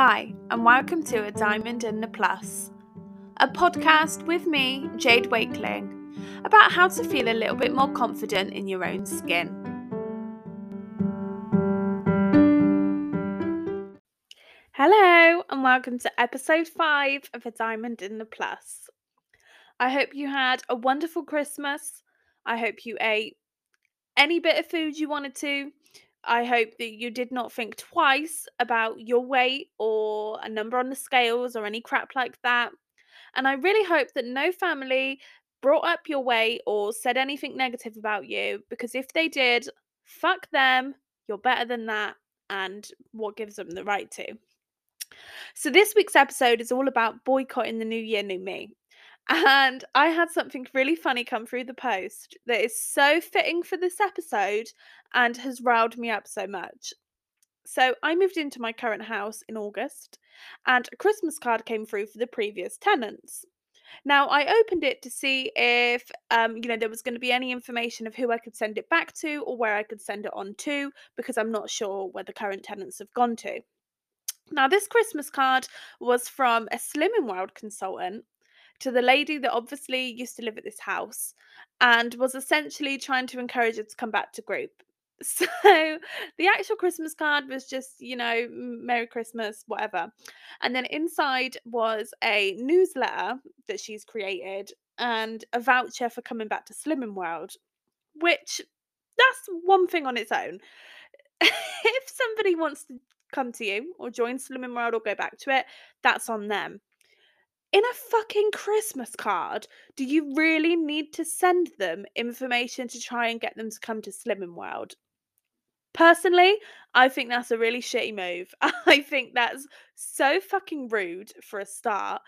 Hi, and welcome to A Diamond in the Plus, a podcast with me, Jade Wakeling, about how to feel a little bit more confident in your own skin. Hello, and welcome to episode 5 of A Diamond in the Plus. I hope you had a wonderful Christmas. I hope you ate any bit of food you wanted to. I hope that you did not think twice about your weight or a number on the scales or any crap like that. And I really hope that no family brought up your weight or said anything negative about you because if they did, fuck them. You're better than that. And what gives them the right to? So, this week's episode is all about boycotting the New Year, New Me. And I had something really funny come through the post that is so fitting for this episode and has riled me up so much. So, I moved into my current house in August, and a Christmas card came through for the previous tenants. Now, I opened it to see if, um, you know, there was going to be any information of who I could send it back to or where I could send it on to, because I'm not sure where the current tenants have gone to. Now, this Christmas card was from a Slimming World consultant to the lady that obviously used to live at this house and was essentially trying to encourage her to come back to group. So the actual Christmas card was just, you know, Merry Christmas, whatever. And then inside was a newsletter that she's created and a voucher for coming back to Slimming World, which that's one thing on its own. if somebody wants to come to you or join Slimming World or go back to it, that's on them in a fucking Christmas card, do you really need to send them information to try and get them to come to Slimming World? Personally, I think that's a really shitty move. I think that's so fucking rude for a start.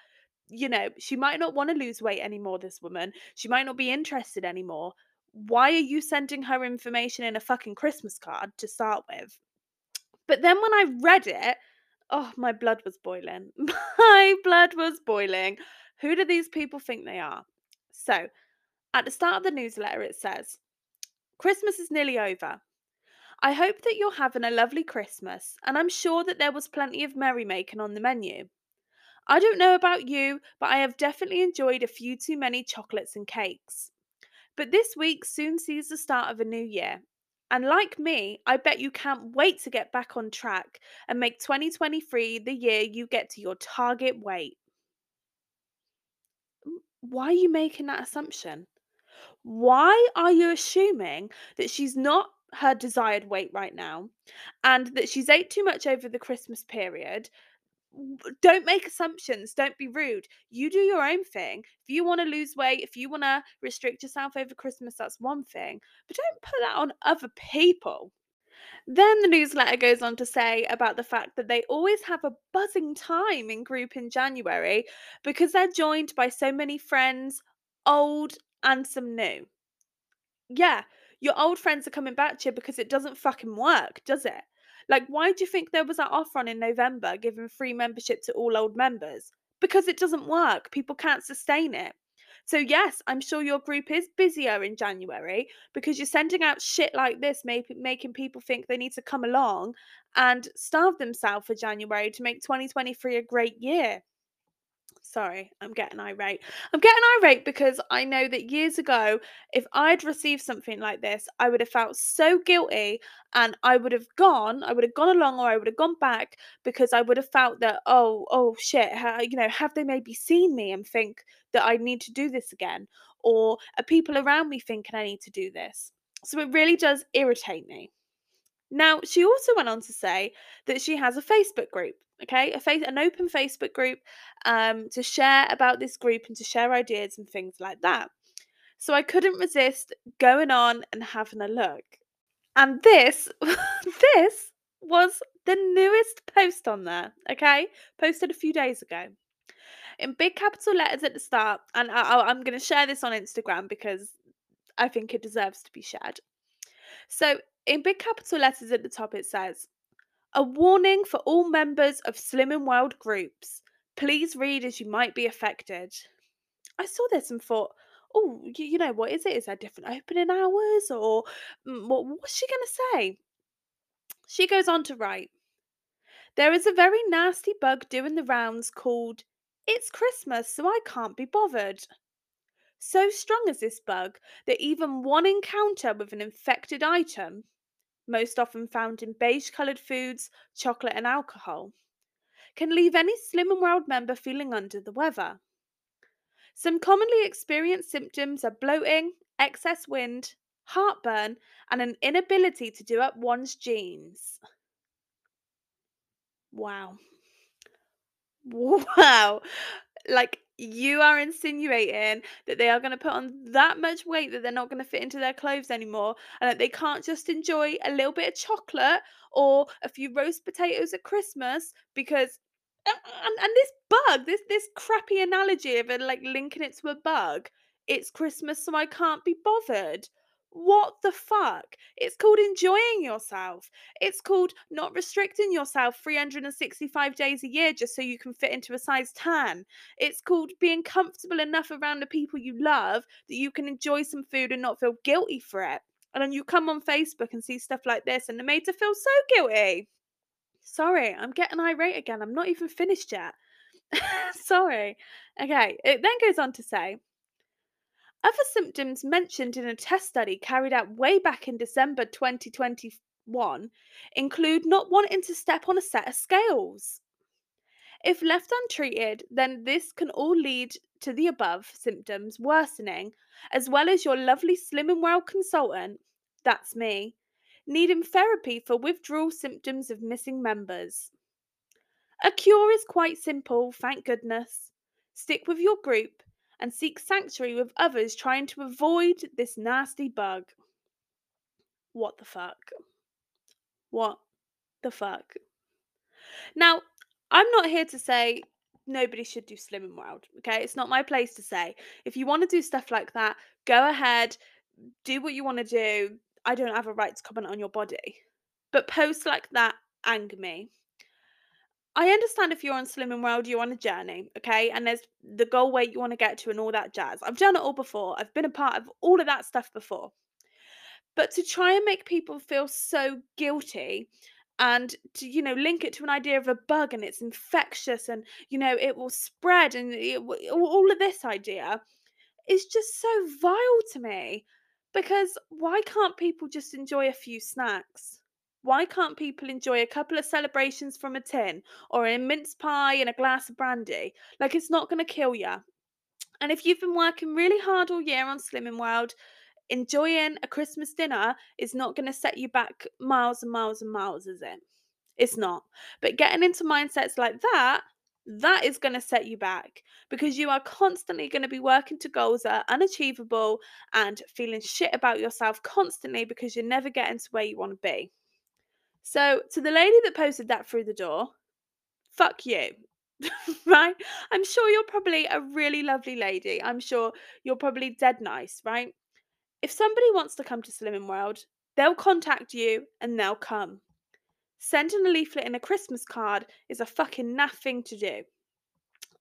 You know, she might not want to lose weight anymore, this woman. She might not be interested anymore. Why are you sending her information in a fucking Christmas card to start with? But then when I read it, Oh, my blood was boiling. My blood was boiling. Who do these people think they are? So, at the start of the newsletter, it says, Christmas is nearly over. I hope that you're having a lovely Christmas, and I'm sure that there was plenty of merrymaking on the menu. I don't know about you, but I have definitely enjoyed a few too many chocolates and cakes. But this week soon sees the start of a new year, and like me, I bet you can't wait to get back on track and make 2023 the year you get to your target weight. Why are you making that assumption? Why are you assuming that she's not her desired weight right now and that she's ate too much over the Christmas period don't make assumptions. Don't be rude. You do your own thing. If you want to lose weight, if you want to restrict yourself over Christmas, that's one thing. But don't put that on other people. Then the newsletter goes on to say about the fact that they always have a buzzing time in group in January because they're joined by so many friends, old and some new. Yeah, your old friends are coming back to you because it doesn't fucking work, does it? Like, why do you think there was that offer on in November giving free membership to all old members? Because it doesn't work. People can't sustain it. So, yes, I'm sure your group is busier in January because you're sending out shit like this, making people think they need to come along and starve themselves for January to make 2023 a great year. Sorry, I'm getting irate. I'm getting irate because I know that years ago, if I'd received something like this, I would have felt so guilty and I would have gone, I would have gone along or I would have gone back because I would have felt that, oh, oh shit, how, you know, have they maybe seen me and think that I need to do this again? Or are people around me thinking I need to do this? So it really does irritate me. Now, she also went on to say that she has a Facebook group, okay, a face, an open Facebook group um, to share about this group and to share ideas and things like that. So I couldn't resist going on and having a look. And this, this was the newest post on there, okay, posted a few days ago. In big capital letters at the start, and I, I'm going to share this on Instagram because I think it deserves to be shared. So in big capital letters at the top, it says, A warning for all members of Slimming World groups. Please read as you might be affected. I saw this and thought, oh, you, you know, what is it? Is there different opening hours? Or mm, what, what's she going to say? She goes on to write, There is a very nasty bug doing the rounds called It's Christmas, so I can't be bothered. So strong is this bug that even one encounter with an infected item, most often found in beige coloured foods, chocolate, and alcohol, can leave any Slimming World member feeling under the weather. Some commonly experienced symptoms are bloating, excess wind, heartburn, and an inability to do up one's jeans. Wow. Wow. Like you are insinuating that they are going to put on that much weight that they're not going to fit into their clothes anymore and that they can't just enjoy a little bit of chocolate or a few roast potatoes at Christmas because uh, and, and this bug, this this crappy analogy of it like linking it to a bug, it's Christmas so I can't be bothered. What the fuck? It's called enjoying yourself. It's called not restricting yourself 365 days a year just so you can fit into a size 10. It's called being comfortable enough around the people you love that you can enjoy some food and not feel guilty for it. And then you come on Facebook and see stuff like this and they're made to feel so guilty. Sorry, I'm getting irate again. I'm not even finished yet. Sorry. Okay, it then goes on to say other symptoms mentioned in a test study carried out way back in December 2021 include not wanting to step on a set of scales. If left untreated, then this can all lead to the above symptoms worsening, as well as your lovely Slimming World consultant, that's me, needing therapy for withdrawal symptoms of missing members. A cure is quite simple, thank goodness. Stick with your group and seek sanctuary with others trying to avoid this nasty bug. What the fuck? What the fuck? Now, I'm not here to say nobody should do Slimming World, okay? It's not my place to say. If you want to do stuff like that, go ahead, do what you want to do. I don't have a right to comment on your body. But posts like that anger me. I understand if you're on Slimming World, you're on a journey, okay? And there's the goal weight you want to get to and all that jazz. I've done it all before. I've been a part of all of that stuff before. But to try and make people feel so guilty and to you know link it to an idea of a bug and it's infectious and you know it will spread and it, all of this idea is just so vile to me because why can't people just enjoy a few snacks why can't people enjoy a couple of celebrations from a tin or a mince pie and a glass of brandy? Like, it's not going to kill you. And if you've been working really hard all year on Slimming World, enjoying a Christmas dinner is not going to set you back miles and miles and miles, is it? It's not. But getting into mindsets like that, that is going to set you back because you are constantly going to be working to goals that are unachievable and feeling shit about yourself constantly because you're never getting to where you want to be. So, to the lady that posted that through the door, fuck you. right? I'm sure you're probably a really lovely lady. I'm sure you're probably dead nice, right? If somebody wants to come to Slimming World, they'll contact you and they'll come. Sending a leaflet in a Christmas card is a fucking naff thing to do.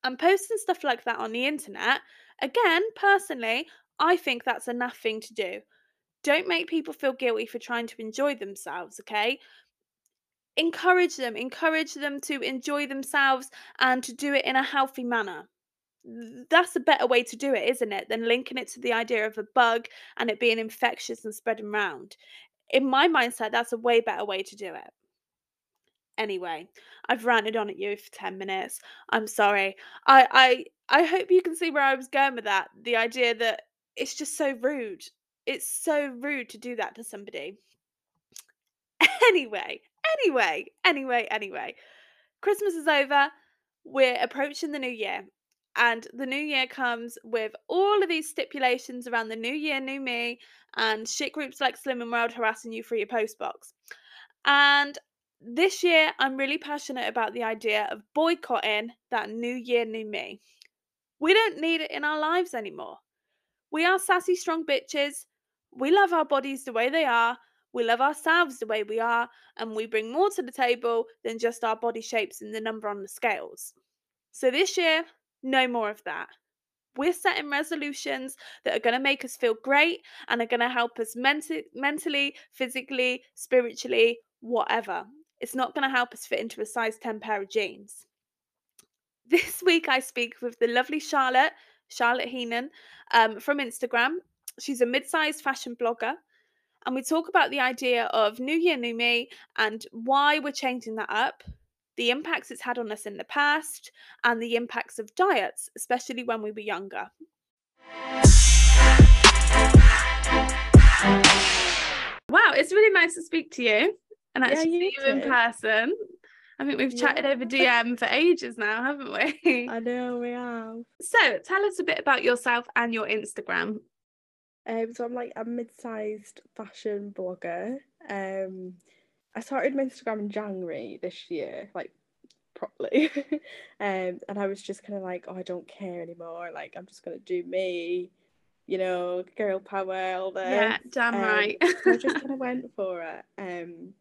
And posting stuff like that on the internet, again, personally, I think that's a naff thing to do. Don't make people feel guilty for trying to enjoy themselves, okay? Encourage them encourage them to enjoy themselves and to do it in a healthy manner. That's a better way to do it isn't it than linking it to the idea of a bug and it being infectious and spreading around in my mindset that's a way better way to do it. Anyway i've ranted on at you for 10 minutes. I'm sorry. I i i hope you can see where i was going with that the idea that it's just so rude. It's so rude to do that to somebody. Anyway Anyway, anyway, anyway. Christmas is over. We're approaching the new year. And the new year comes with all of these stipulations around the new year, new me, and shit groups like Slimming World harassing you for your postbox. And this year, I'm really passionate about the idea of boycotting that new year, new me. We don't need it in our lives anymore. We are sassy, strong bitches. We love our bodies the way they are, we love ourselves the way we are, and we bring more to the table than just our body shapes and the number on the scales. So this year, no more of that. We're setting resolutions that are going to make us feel great and are going to help us mentally, physically, spiritually, whatever. It's not going to help us fit into a size 10 pair of jeans. This week, I speak with the lovely Charlotte, Charlotte Heenan, um, from Instagram. She's a mid sized fashion blogger. And we talk about the idea of New Year, New Me and why we're changing that up, the impacts it's had on us in the past, and the impacts of diets, especially when we were younger. Wow, it's really nice to speak to you and Yeah, actually you see you in person. I think we've chatted over DM for ages now, haven't we? I know we have. So, tell us a bit about yourself and your Instagram. Um, so I'm like a mid-sized fashion blogger. Um, I started my Instagram in January this year, like properly. um, and I was just kind of like, oh, I don't care anymore. Like I'm just gonna do me, you know, girl power, all this. Yeah, damn Um, right. so I just kind of went for it. Um,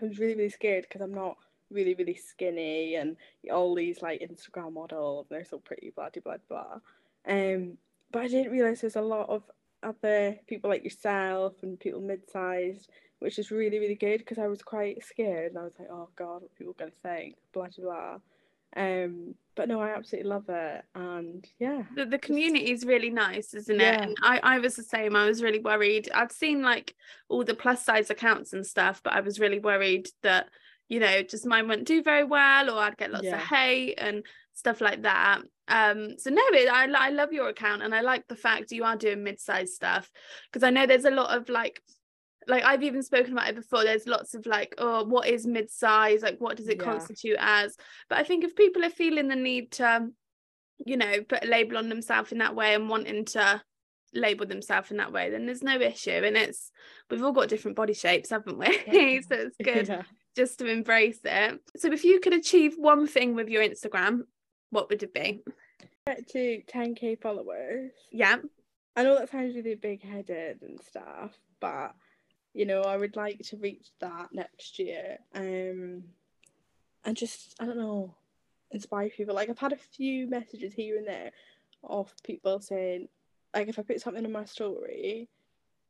I was really, really scared because I'm not really, really skinny and all these like Instagram models, they're so pretty, blah, blah, blah, blah. Um, but I didn't realize there's a lot of other people like yourself and people mid-sized, which is really, really good because I was quite scared and I was like, oh God, what are people gonna think, blah, blah, blah. Um, but no, I absolutely love it, and yeah, the, the community is really nice isn't it? And I, I was the same i was really worried. I'd seen like all the plus size accounts and stuff but i was really worried that you know just mine wouldn't do very well or i'd get lots Yeah. of hate and stuff like that um so no it, I, I love your account and i like the fact you are doing mid-sized stuff because i know there's a lot of like like I've even spoken about it before. There's lots of like, oh, what is mid-size? Like, what does it Yeah. constitute as? But I think if people are feeling the need to you know, put a label on themselves in that way and wanting to label themselves in that way, then there's no issue. And it's we've all got different body shapes, haven't we? Yeah. so it's good yeah. Just to embrace it. So if you could achieve one thing with your Instagram, what would it be? Get to 10k followers. Yeah. I know that sounds really big headed and stuff, but you know, I would like to reach that next year. Um and just I don't know, inspire people. Like I've had a few messages here and there of people saying like if I put something in my story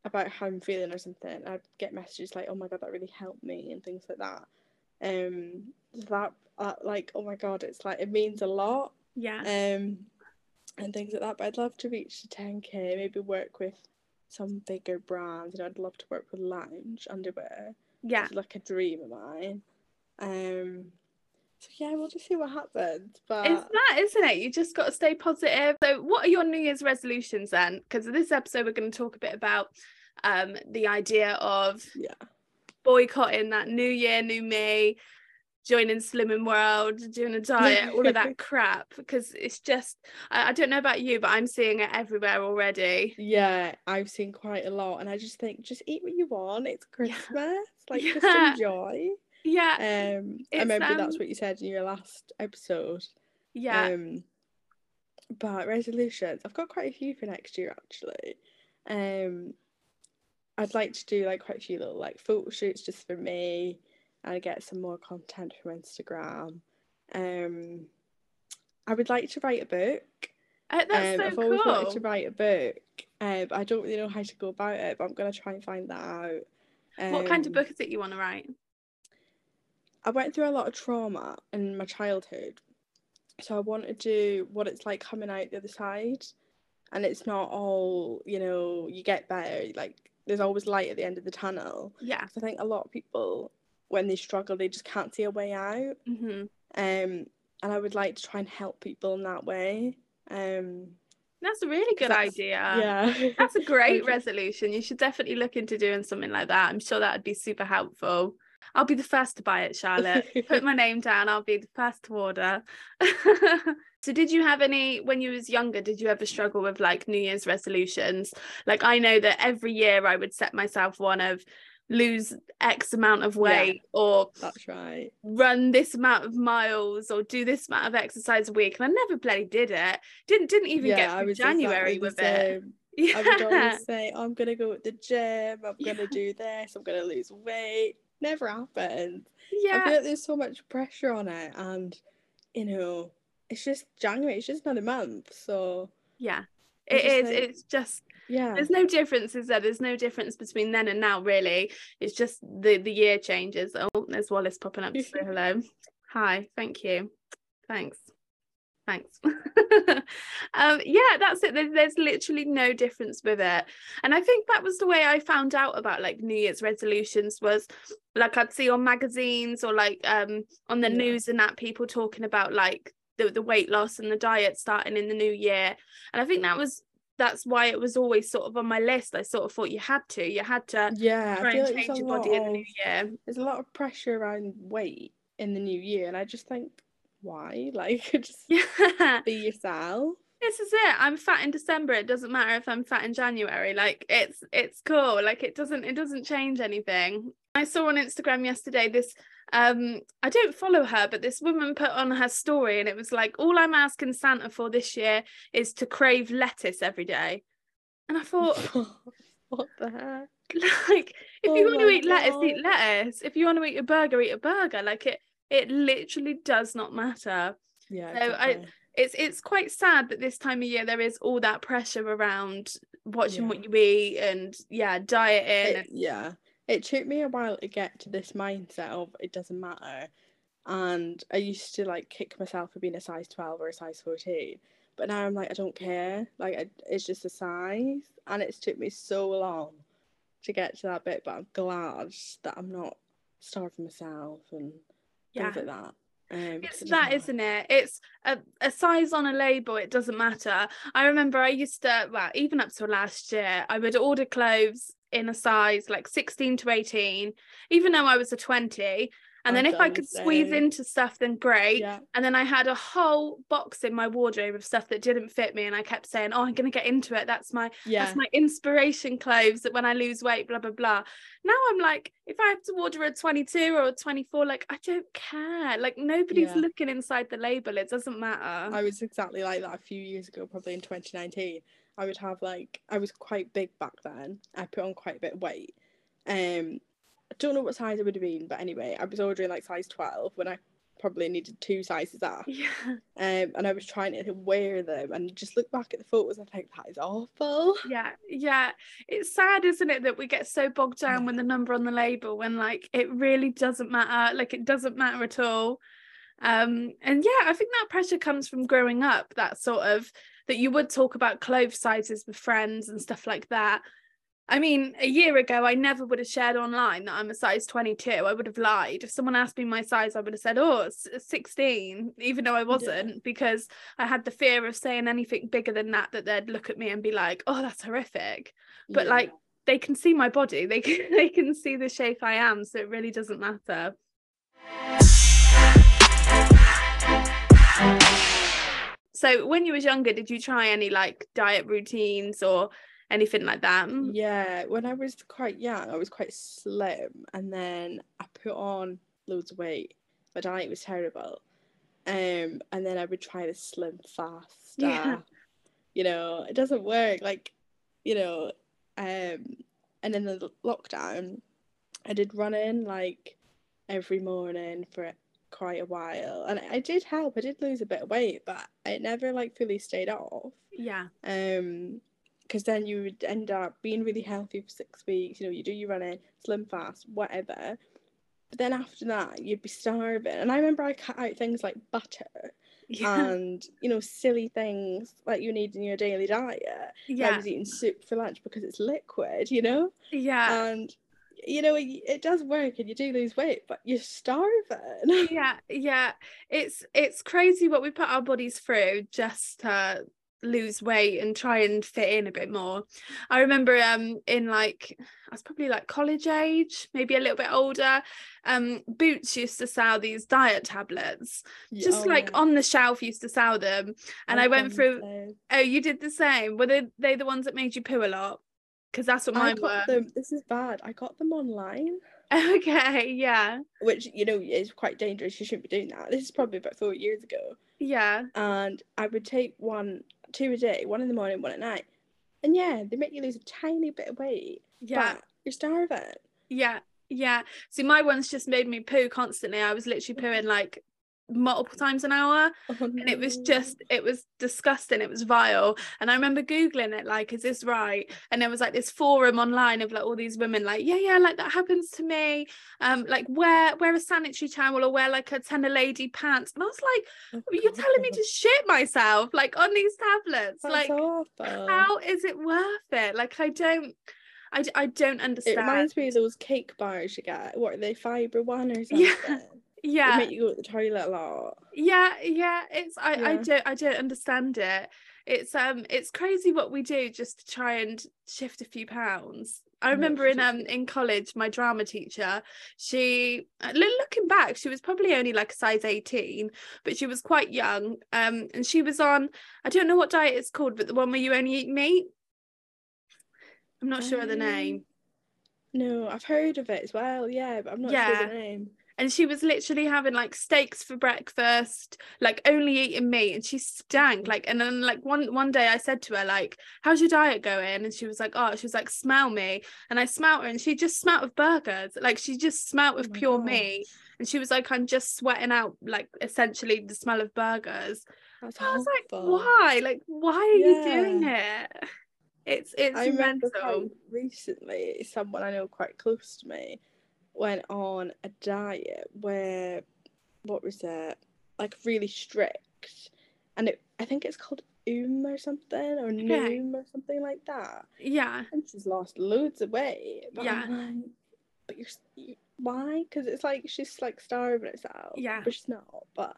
about how I'm feeling or something, I'd get messages like, Oh my god, that really helped me and things like that. Um so that uh, like oh my god, it's like it means a lot Yeah. um, and things like that. But I'd love to reach to 10k, maybe work with some bigger brands. You know, I'd love to work with Lounge underwear. Yeah. It's like a dream of mine. Um, so yeah, we'll just see what happens. But It's that, isn't it? You just got to stay positive. So, what are your New Year's resolutions then? Because in this episode, we're going to talk a bit about um, the idea of yeah, boycotting that New Year, New Me, joining Slimming World, doing a diet, all of that crap. Because it's just, I, I don't know about you, but I'm seeing it everywhere already. yeah, I've seen quite a lot, and I just think just eat what you want. It's Yeah. Christmas, like just enjoy. Yeah, Um, I remember that's um, what you said in your last episode. yeah, Um, but resolutions, I've got quite a few for next year actually. Um, I'd like to do like quite a few little like photo shoots just for me, and get some more content from Instagram. Um, I would like to write a book. Uh, that's um, so I've always wanted to write a book, um, but I don't really know how to go about it. But I'm gonna try and find that out. What kind of Um, book is it you want to write? I went through a lot of trauma in my childhood. So I want to do what it's like coming out the other side. And it's not all, you know, you get better. Like, there's always light at the end of the tunnel. Yeah. I think a lot of people, when they struggle, they just can't see a way out. hmm Um, and I would like to try and help people in that way. Um, That's a really good idea. yeah. That's a great resolution. You should definitely look into doing something like that. I'm sure that would be super helpful. I'll be the first to buy it, Charlotte. Put my name down. I'll be the first to order. so, did you have any when you was younger? Did you ever struggle with like New Year's resolutions? Like, I know that every year I would set myself one of lose X amount of Yeah. weight or That's right. run this amount of miles or do this amount of exercise a week, and I never bloody did it. Didn't didn't even yeah, get through January exactly with it. Yeah. I would always say, I'm gonna go at the gym, I'm gonna do this, I'm gonna lose weight. Never happened. I yeah. feel like there's so much pressure on it, and you know, it's just January. It's just another month, so Yeah. It is, think- It's just Yeah. there's no difference, is there? There's no difference between then and now, really. It's just the the year changes. Oh, there's Wallace popping up to say hello. Hi, thank you. Thanks. Thanks. um, yeah, that's it. There's, there's literally no difference with it. And I think that was the way I found out about like New Year's resolutions was like I'd see on magazines or like um on the Yeah. news and that people talking about like the, the weight loss and the diet starting in the new year. And I think that was that's why it was always sort of on my list. I sort of thought you had to, you had to Yeah, try and like change your body in the new year. there's a lot of pressure around weight in the new year, and I just think, why? Like, just Yeah. be yourself. This is it. I'm fat in December. It doesn't matter if I'm fat in January. Like it's it's cool. Like it doesn't it doesn't change anything. I saw on Instagram yesterday this um I don't follow her, but this woman put on her story and it was like all I'm asking Santa for this year is to crave lettuce every day. And I thought what the heck? like if Oh you want to eat lettuce, eat lettuce. If you want to eat a burger, eat a burger. Like it it literally does not matter Yeah. So I- it's it's quite sad that this time of year there is all that pressure around watching Yeah. what you eat and yeah dieting It- yeah. It took me a while to get to this mindset of it doesn't matter. And I used to like kick myself for being a size 12 or a size 14. But now I'm like, I don't care. Like, I, it's just a size. And it's took me so long to get to that bit. But I'm glad that I'm not starving myself and yeah. things like that. Um, it's it that isn't it? It's a, a size on a label it doesn't matter. I remember i used to well even up till last year i would order clothes in a size like 16 to 18 even though i was a 20 and then if i could squeeze into stuff then great Yeah. And then I had a whole box in my wardrobe of stuff that didn't fit me. And I kept saying, Oh, I'm going to get into it. That's my Yeah. that's my inspiration clothes that when I lose weight, blah, blah, blah. Now I'm like, if I have to order a 22 or a 24, like, I don't care. Like, nobody's Yeah. looking inside the label. It doesn't matter. I was exactly like that a few years ago, probably in 2019. I would have like I was quite big back then. I put on quite a bit of weight. Um, I don't know what size it would have been, but anyway, I was ordering like size 12 when I probably needed two sizes up. yeah. Um, and I was trying to wear them and just look back at the photos and think that is awful. Yeah. Yeah. It's sad, isn't it, that we get so bogged down Yeah. with the number on the label when, like, it really doesn't matter. Like, it doesn't matter at all. Um, and yeah, I think that pressure comes from growing up, that sort of that you would talk about clothes sizes with friends and stuff like that. I mean, a year ago, I never would have shared online that I'm a size 22. I would have lied. If someone asked me my size, I would have said, oh, it's uh, 16, even though I wasn't, because I had the fear of saying anything bigger than that, that they'd look at me and be like, oh, that's horrific. But Yeah. like, they can see my body, they can, they can see the shape I am. So it really doesn't matter. So when you was younger, did you try any like diet routines or anything like that? Yeah, when I was quite young, I was quite slim, and then I put on loads of weight. My diet was terrible, um, and then I would try to slim fast. Yeah. You know, it doesn't work. Like, you know, um, and in the lockdown, I did running like every morning for quite a while, and I did help. I did lose a bit of weight, but it never like fully stayed off Yeah. um because then you would end up being really healthy for six weeks you know you do your running SlimFast whatever. But then after that you'd be starving. And i remember i cut out things like butter Yeah. and you know silly things like you need in your daily diet. I was eating soup for lunch because it's liquid you know? Yeah. and you know it, it does work and you do lose weight but you're starving. Yeah yeah. It's it's crazy what we put our bodies through just to lose weight and try and fit in a bit more i remember um in like i was probably like college age maybe a little bit older um boots used to sell these diet tablets just Oh, like yeah. on the shelf used to sell them and i I've went through same. oh you did the same were they, they the ones that made you poo a lot because that's what I mine got were them. This is bad. I got them online. okay yeah which you know is quite dangerous. You shouldn't be doing that. This is probably about four years ago, yeah and I would take one, two a day, one in the morning, one at night, and yeah, they make you lose a tiny bit of weight. yeah but you're starving. Yeah, yeah. See, my ones just made me poo constantly. I was literally mm-hmm. pooing like multiple times an hour Oh, and it was just it was disgusting it was vile and i remember googling it like is this right and there was like this forum online of like all these women like yeah yeah like that happens to me um like wear wear a sanitary towel or wear like a Tena Lady pants and i was like Oh, you're telling me to shit myself like on these tablets That's like awful. how is it worth it like i don't i, I don't understand. It reminds me of those cake bars you get. What are they, fibre one or something? Yeah. Yeah make you go to the toilet a lot. yeah yeah it's I, I don't i don't understand it it's um it's crazy what we do just to try and shift a few pounds i remember in um in college my drama teacher she uh, looking back she was probably only like a size 18 but she was quite young um and she was on i don't know what diet it's called but the one where you only eat meat i'm not sure of the Um, name No, I've heard of it as well. Yeah, but I'm not sure Yeah. the name. And she was literally having like steaks for breakfast like only eating meat and she stank like and then like one one day I said to her like how's your diet going? And she was like oh she was like smell me. And I smelt her and she just smelt of burgers like she just smelt Oh of my pure gosh. meat. And she was like I'm just sweating out like essentially the smell of burgers. That's I was like why? Like why are you doing it? It's it's I mental. recently someone I know quite close to me went on a diet where what was it? Like really strict. And it I think it's called um or something or Noom or something like that. Yeah. And she's lost loads of weight but Yeah. Like but you're, you, why? Because it's like she's like starving herself Yeah. but she's not but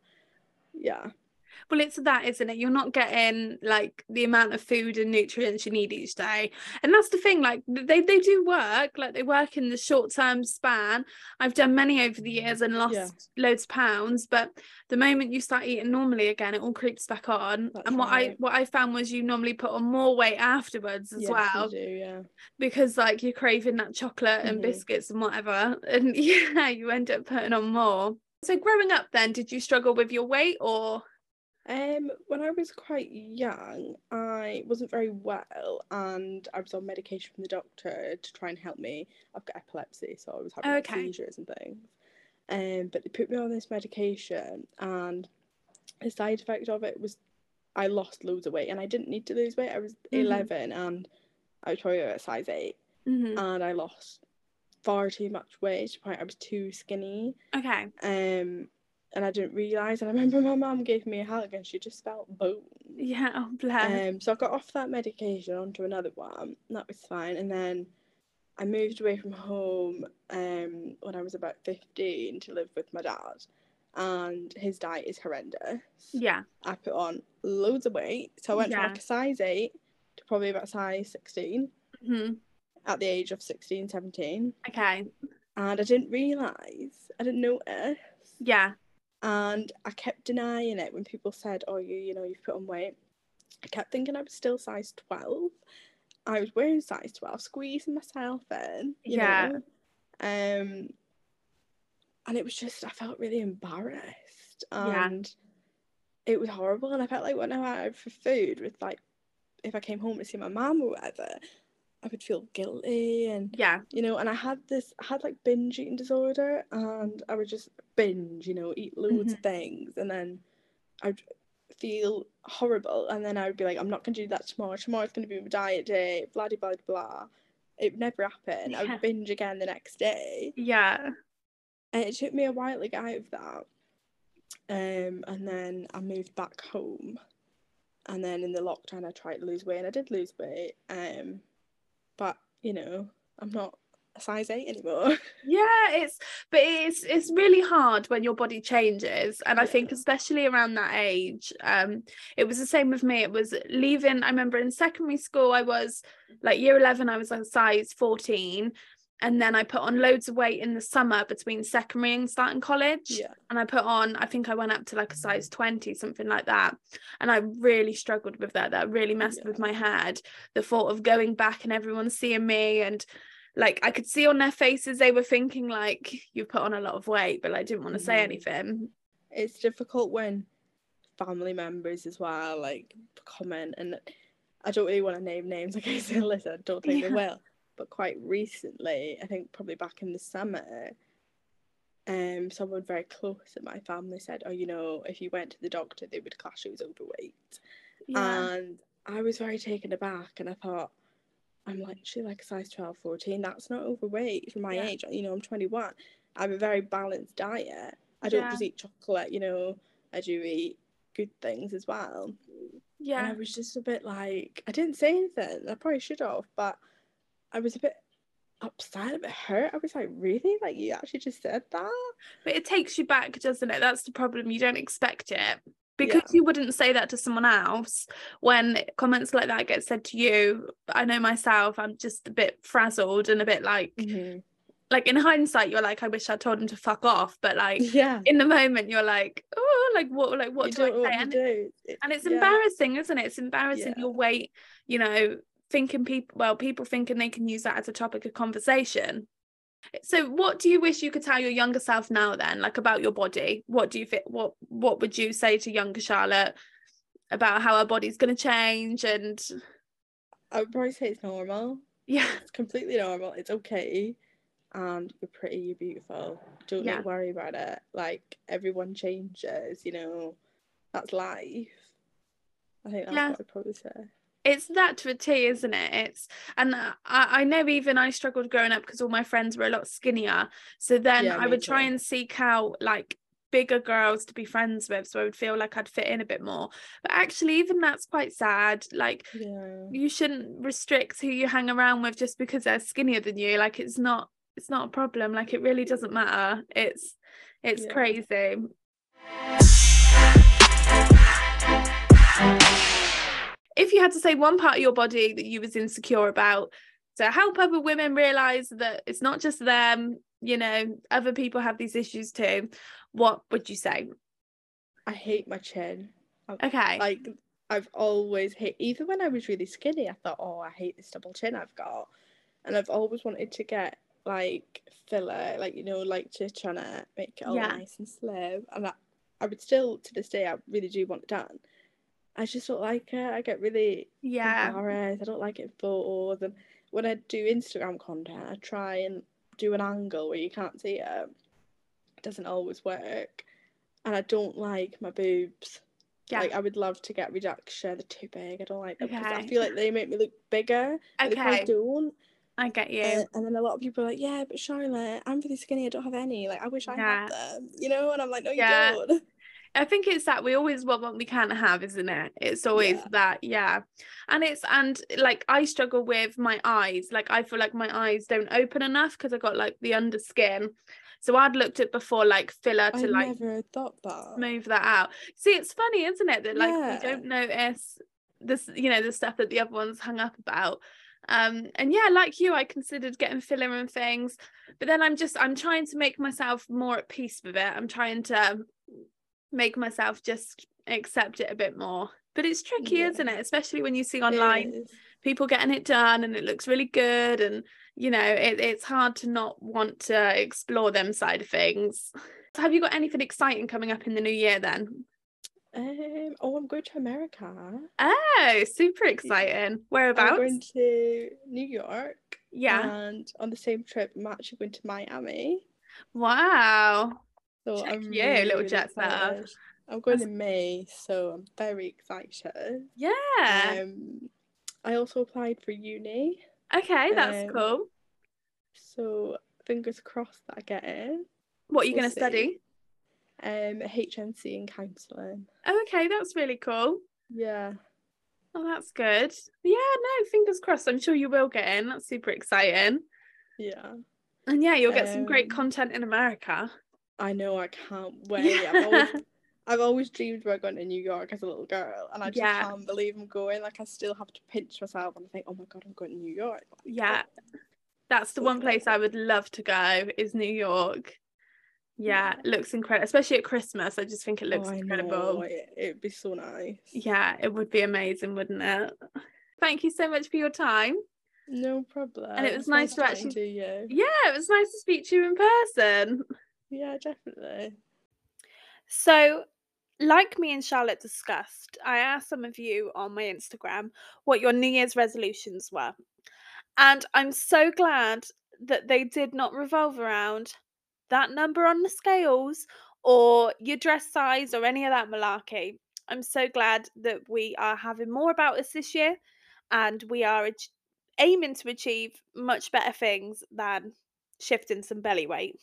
yeah Well, it's that, isn't it? You're not getting like the amount of food and nutrients you need each day. And that's the thing, like they, they do work, like they work in the short term span. I've done many over the years and lost Yeah. loads of pounds, but the moment you start eating normally again, it all creeps back on. That's and what I what I found was you normally put on more weight afterwards as yes, well. do yeah Because like you're craving that chocolate and Mhm. biscuits and whatever. And yeah, you end up putting on more. So growing up then, did you struggle with your weight or Um, when I was quite young, I wasn't very well, and I was on medication from the doctor to try and help me. I've got epilepsy, so I was having like, seizures and things. Um, but they put me on this medication, and the side effect of it was I lost loads of weight, and I didn't need to lose weight. I was Mhm. eleven, and I was probably about size 8 Mhm. and I lost far too much weight. To the point I was too skinny okay. um, and I didn't realise. And I remember my mum gave me a hug, and she just felt bone. Yeah, oh bless. Um, so I got off that medication onto another one. and That was fine, and then I moved away from home um when I was about fifteen to live with my dad, and his diet is horrendous. yeah. I put on loads of weight, so I went Yeah. from like a size eight to probably about size sixteen hmm at the age of 16, 17. Okay. and I didn't realise. I didn't notice. Yeah. And I kept denying it when people said, "Oh, you, you know, you've put on weight." I kept thinking I was still size twelve. I was wearing size twelve, squeezing myself in. You Yeah. Know? Um. And it was just I felt really embarrassed, Yeah. and it was horrible. And I felt like when I went out for food with like, if I came home to see my mum or whatever, I would feel guilty and Yeah. you know, and I had this, I had like binge eating disorder, and I would just binge, you know, eat loads of things, and then I'd feel horrible, and then I would be like, I'm not gonna do that tomorrow. Tomorrow's gonna be my diet day, blah blah blah blah. It would never happen. I would binge again the next day, Yeah. and it took me a while to get out of that. Um, and then I moved back home, and then in the lockdown I tried to lose weight, and I did lose weight. Um, but you know, I'm not a size eight anymore. Yeah, it's but it's it's really hard when your body changes. And I think especially around that age um it was the same with me. It was leaving I remember in secondary school I was like year 11 I was a size 14 and then I put on loads of weight in the summer between secondary and starting college. Yeah, and I put on I think I went up to like a size 20 something like that. And I really struggled with that. That really messed with my head. The thought of going back and everyone seeing me and like I could see on their faces they were thinking like you've put on a lot of weight but I didn't want to say Mhm. anything. It's difficult when family members as well like comment, and I don't really want to name names in case they listen. I don't think they will. But quite recently, I think probably back in the summer, um, someone very close in my family said, "Oh, you know, if you went to the doctor, they would class you as overweight." Yeah. And I was very taken aback, and I thought, I'm literally like a size 12, 14. That's not overweight for my Yeah. age. You know, I'm 21. I have a very balanced diet. I don't Yeah. just eat chocolate, you know, I do eat good things as well. Yeah. And I was just a bit like, I didn't say anything. I probably should have, but I was a bit upset, a bit hurt. I was like, really? Like, you actually just said that? But it takes you back, doesn't it? That's the problem. You don't expect it. Because Yeah. you wouldn't say that to someone else when comments like that get said to you. I know myself, I'm just a bit frazzled and a bit like Mhm. like in hindsight, you're like, I wish I told him to fuck off. But like Yeah. in the moment, you're like, oh, like what like what you do I say? And, do. It- and it's yeah. embarrassing, isn't it? It's embarrassing Yeah. your weight, you know, thinking people well, people thinking they can use that as a topic of conversation. So what do you wish you could tell your younger self now then, like about your body? What do you fit what what would you say to younger Charlotte about how her body's gonna change and I would probably say it's normal. yeah, It's completely normal. It's okay. And you're pretty, you're beautiful. Don't Yeah. worry about it. Like everyone changes, you know. That's life. I think that's Yeah. what I'd probably say. It's that to a T, isn't it? It's and I, I know even I struggled growing up because all my friends were a lot skinnier. So then Yeah, I would try too. and seek out like bigger girls to be friends with so I would feel like I'd fit in a bit more. But actually even that's quite sad. Like Yeah. you shouldn't restrict who you hang around with just because they're skinnier than you. Like it's not it's not a problem. Like it really doesn't matter. It's it's Yeah. crazy. If you had to say one part of your body that you was insecure about to help other women realize that it's not just them, you know, other people have these issues too, what would you say? I hate my chin. Okay. Like I've always hate even when I was really skinny, I thought, oh, I hate this double chin I've got. And I've always wanted to get like filler, like you know, like to try to make it all Yeah. nice and slim. And I, I would still to this day I really do want it done. I just don't like it. I get really yeah. embarrassed. I don't like it in photos. And when I do Instagram content, I try and do an angle where you can't see it. It doesn't always work. And I don't like my boobs. Yeah. Like I would love to get reduction. They're too big. I don't like them because I feel like they make me look bigger. but They probably Okay. don't. I get you. Uh, and then a lot of people are like, yeah, but Charlotte, I'm really skinny. I don't have any. Like I wish I Yeah. had them. You know? And I'm like, no, you don't. I think it's that we always want what we can't have, isn't it? It's always Yeah. that, yeah. And it's and like I struggle with my eyes. Like I feel like my eyes don't open enough because I got like the underskin. So I'd looked at before like filler I to like never thought that. smooth that out. See, it's funny, isn't it? That like Yeah. we don't notice this, you know, the stuff that the other ones hung up about. Um, and yeah, like you, I considered getting filler and things, but then I'm just I'm trying to make myself more at peace with it. I'm trying to make myself just accept it a bit more. But it's tricky, Yeah. isn't it? Especially when you see online people getting it done and it looks really good and you know it, it's hard to not want to explore them side of things so have you got anything exciting coming up in the new year then Um, oh, I'm going to America. oh super exciting I'm whereabouts going to New York. yeah And on the same trip, I'm actually going to Miami. wow So Check I'm you, really, little really jet setter. I'm going That's- in May, so I'm very excited. yeah. Um, I also applied for uni, okay that's um, cool. so fingers crossed that I get in. what are you we'll going to study Um, HNC in counselling. oh, okay that's really cool. Yeah, oh that's good. Yeah no fingers crossed. I'm sure you will get in. That's super exciting. Yeah. and yeah you'll get some great Um, content in america I know. I can't wait. I've always, I've always dreamed about going to New York as a little girl, and I just Yeah. can't believe I'm going. Like I still have to pinch myself and think, oh my god, I'm going to New York. Like, Yeah. That's the one place I would love to go is New York. Yeah, it looks incredible, especially at Christmas. I just think it looks oh, incredible. It, it'd be so nice. Yeah, it would be amazing, wouldn't it? Thank you so much for your time. No problem. And it was It's nice to actually- to you. Yeah, it was nice to speak to you in person. Yeah, definitely. So, like me and Charlotte discussed, I asked some of you on my Instagram what your New Year's resolutions were. And I'm so glad that they did not revolve around that number on the scales or your dress size or any of that malarkey. I'm so glad that we are having more about us this year and we are aiming to achieve much better things than shifting some belly weight.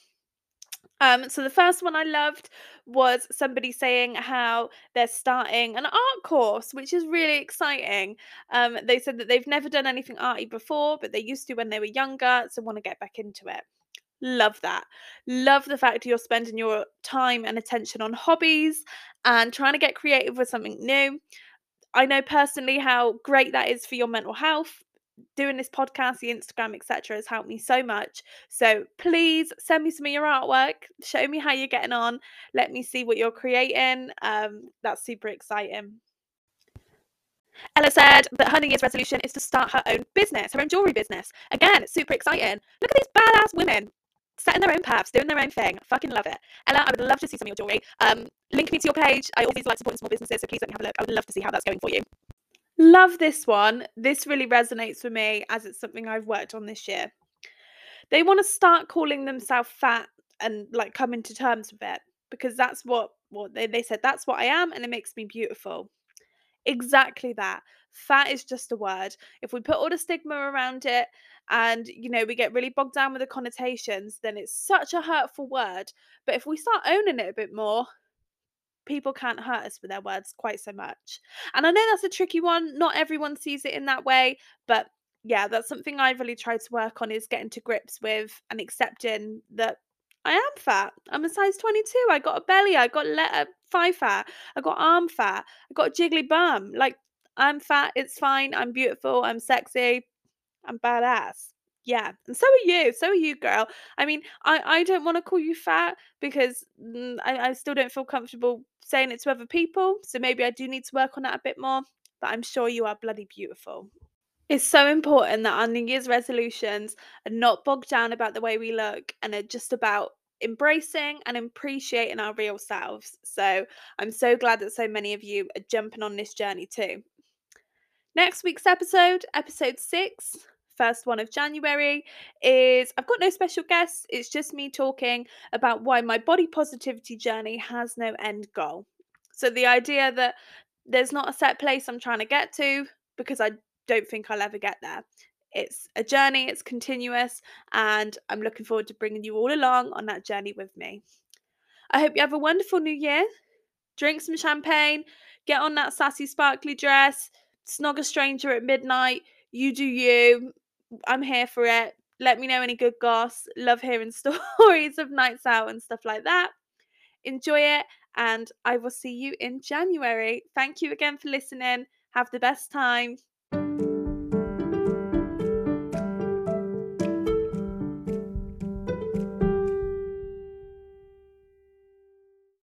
Um, so the first one I loved was somebody saying how they're starting an art course, which is really exciting. Um, they said that they've never done anything arty before, but they used to when they were younger, so want to get back into it. Love that. Love the fact you're spending your time and attention on hobbies and trying to get creative with something new. I know personally how great that is for your mental health doing this podcast, the Instagram, etc., has helped me so much. So please send me some of your artwork. Show me how you're getting on. Let me see what you're creating. Um, that's super exciting. Ella said that her New Year's resolution is to start her own business, her own jewelry business. Again, super exciting. Look at these badass women setting their own paths, doing their own thing. Fucking love it. Ella, I would love to see some of your jewelry. Um, link me to your page. I always like supporting small businesses, so please let me have a look. I would love to see how that's going for you. Love this one. This really resonates with me as it's something I've worked on this year. They want to start calling themselves fat and like coming to terms with it because that's what what they, they said that's what I am and it makes me beautiful. Exactly that. Fat is just a word. If we put all the stigma around it and you know we get really bogged down with the connotations, then it's such a hurtful word. But if we start owning it a bit more, people can't hurt us with their words quite so much. And I know that's a tricky one. Not everyone sees it in that way, but yeah, that's something I've really tried to work on is getting to grips with and accepting that I am fat. I'm a size 22. I got a belly. I got letter uh, thigh fat. I got arm fat. I got a jiggly bum. Like I'm fat. It's fine. I'm beautiful. I'm sexy. I'm badass yeah and so are you so are you girl. I mean i i don't want to call you fat because mm, I, I still don't feel comfortable saying it to other people so maybe i do need to work on that a bit more but i'm sure you are bloody beautiful. It's so important that our new year's resolutions are not bogged down about the way we look and are just about embracing and appreciating our real selves so i'm so glad that so many of you are jumping on this journey too. Next week's episode episode six first one of January is I've got no special guests. It's just me talking about why my body positivity journey has no end goal. So the idea that there's not a set place I'm trying to get to because I don't think I'll ever get there. It's a journey, it's continuous, and I'm looking forward to bringing you all along on that journey with me. I hope you have a wonderful new year. Drink some champagne, get on that sassy, sparkly dress, snog a stranger at midnight. You do you. I'm here for it. Let me know any good goss. Love hearing stories of nights out and stuff like that. Enjoy it, and I will see you in January. Thank you again for listening. Have the best time.